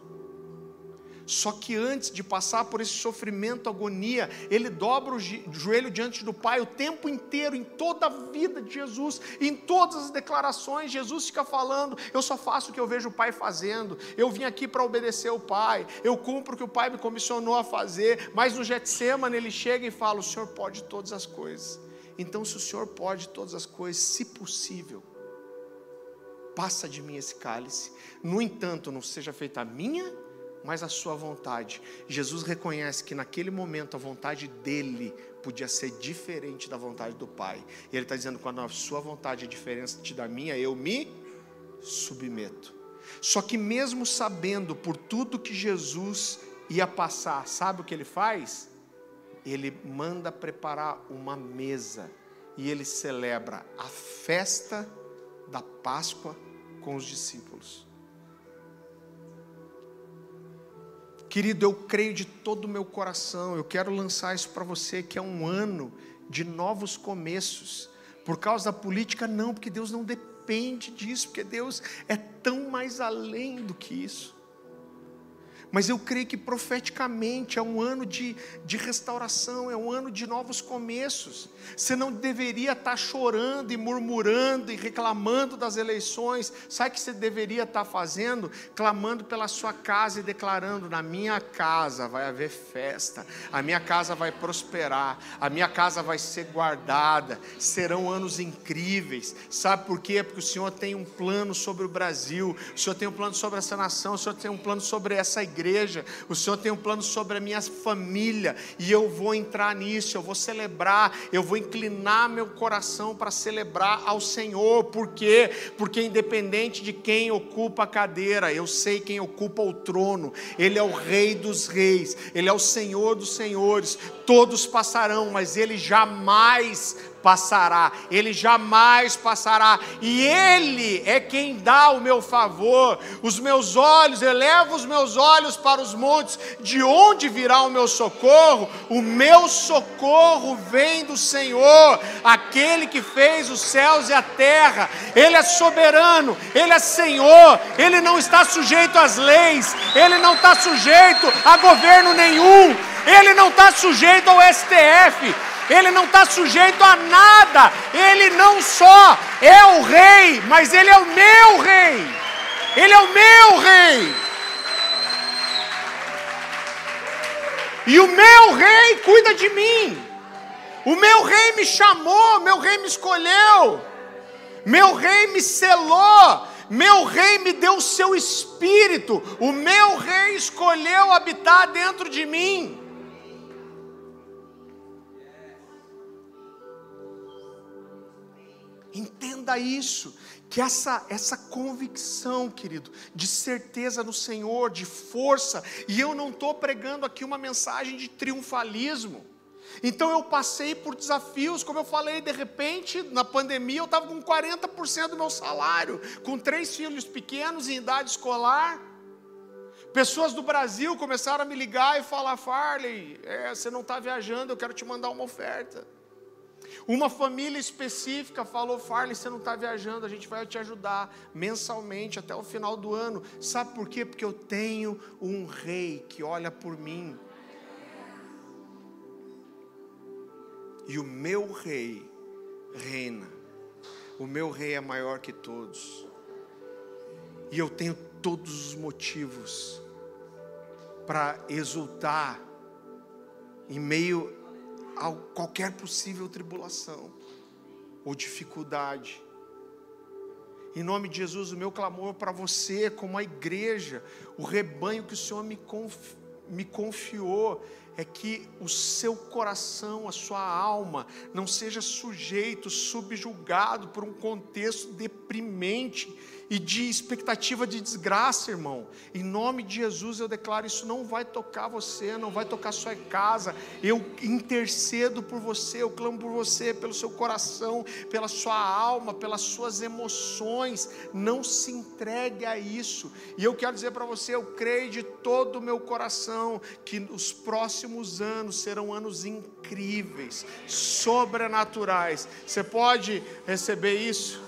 Só que antes de passar por esse sofrimento, agonia, ele dobra o joelho diante do Pai o tempo inteiro, em toda a vida de Jesus, em todas as declarações, Jesus fica falando: Eu só faço o que eu vejo o Pai fazendo, eu vim aqui para obedecer o Pai, eu cumpro o que o Pai me comissionou a fazer. Mas no Getsemane ele chega e fala: O Senhor pode todas as coisas. Então, se o Senhor pode todas as coisas, se possível, passa de mim esse cálice. No entanto, não seja feita a minha, mas a sua vontade. Jesus reconhece que naquele momento a vontade dele podia ser diferente da vontade do Pai. E ele está dizendo: quando a sua vontade é diferente da minha, eu me submeto. Só que, mesmo sabendo por tudo que Jesus ia passar, sabe o que ele faz? Ele manda preparar uma mesa e ele celebra a festa da Páscoa com os discípulos. Querido, eu creio de todo o meu coração, eu quero lançar isso para você, que é um ano de novos começos. Por causa da política, não, porque Deus não depende disso, porque Deus é tão mais além do que isso. Mas eu creio que profeticamente é um ano de, de restauração, é um ano de novos começos. Você não deveria estar chorando e murmurando e reclamando das eleições. Sabe o que você deveria estar fazendo? Clamando pela sua casa e declarando: na minha casa vai haver festa, a minha casa vai prosperar, a minha casa vai ser guardada, serão anos incríveis. Sabe por quê? Porque o Senhor tem um plano sobre o Brasil, o Senhor tem um plano sobre essa nação, o Senhor tem um plano sobre essa igreja igreja, o Senhor tem um plano sobre a minha família, e eu vou entrar nisso, eu vou celebrar, eu vou inclinar meu coração para celebrar ao Senhor, por quê? Porque independente de quem ocupa a cadeira, eu sei quem ocupa o trono, Ele é o Rei dos Reis, Ele é o Senhor dos Senhores, todos passarão, mas Ele jamais passará, ele jamais passará, e ele é quem dá o meu favor. Os meus olhos, elevo os meus olhos para os montes, de onde virá o meu socorro? O meu socorro vem do Senhor, aquele que fez os céus e a terra. Ele é soberano, ele é Senhor, ele não está sujeito às leis, ele não está sujeito a governo nenhum, ele não está sujeito ao STF, ele não está sujeito a nada, ele não só é o rei, mas ele é o meu rei, ele é o meu rei. E o meu rei cuida de mim, o meu rei me chamou, meu rei me escolheu, meu rei me selou, meu rei me deu o seu espírito, o meu rei escolheu habitar dentro de mim. Entenda isso, que essa essa convicção, querido, de certeza no Senhor, de força, e eu não estou pregando aqui uma mensagem de triunfalismo. Então eu passei por desafios, como eu falei, de repente, na pandemia eu estava com 40% do meu salário, com três filhos pequenos em idade escolar. Pessoas do Brasil começaram a me ligar e falar: Farley, é, você não está viajando, eu quero te mandar uma oferta. Uma família específica falou: Farley, você não está viajando, a gente vai te ajudar mensalmente até o final do ano. Sabe por quê? Porque eu tenho um rei que olha por mim. E o meu rei reina. O meu rei é maior que todos. E eu tenho todos os motivos para exultar em meio a qualquer possível tribulação ou dificuldade. Em nome de Jesus, o meu clamor para você, como a igreja, o rebanho que o Senhor me, conf, me confiou, é que o seu coração, a sua alma, não seja sujeito, subjugado por um contexto deprimente e de expectativa de desgraça, irmão. Em nome de Jesus eu declaro: isso não vai tocar você, não vai tocar sua casa. Eu intercedo por você, eu clamo por você, pelo seu coração, pela sua alma, pelas suas emoções. Não se entregue a isso. E eu quero dizer para você: eu creio de todo o meu coração que os próximos anos serão anos incríveis, sobrenaturais. Você pode receber isso?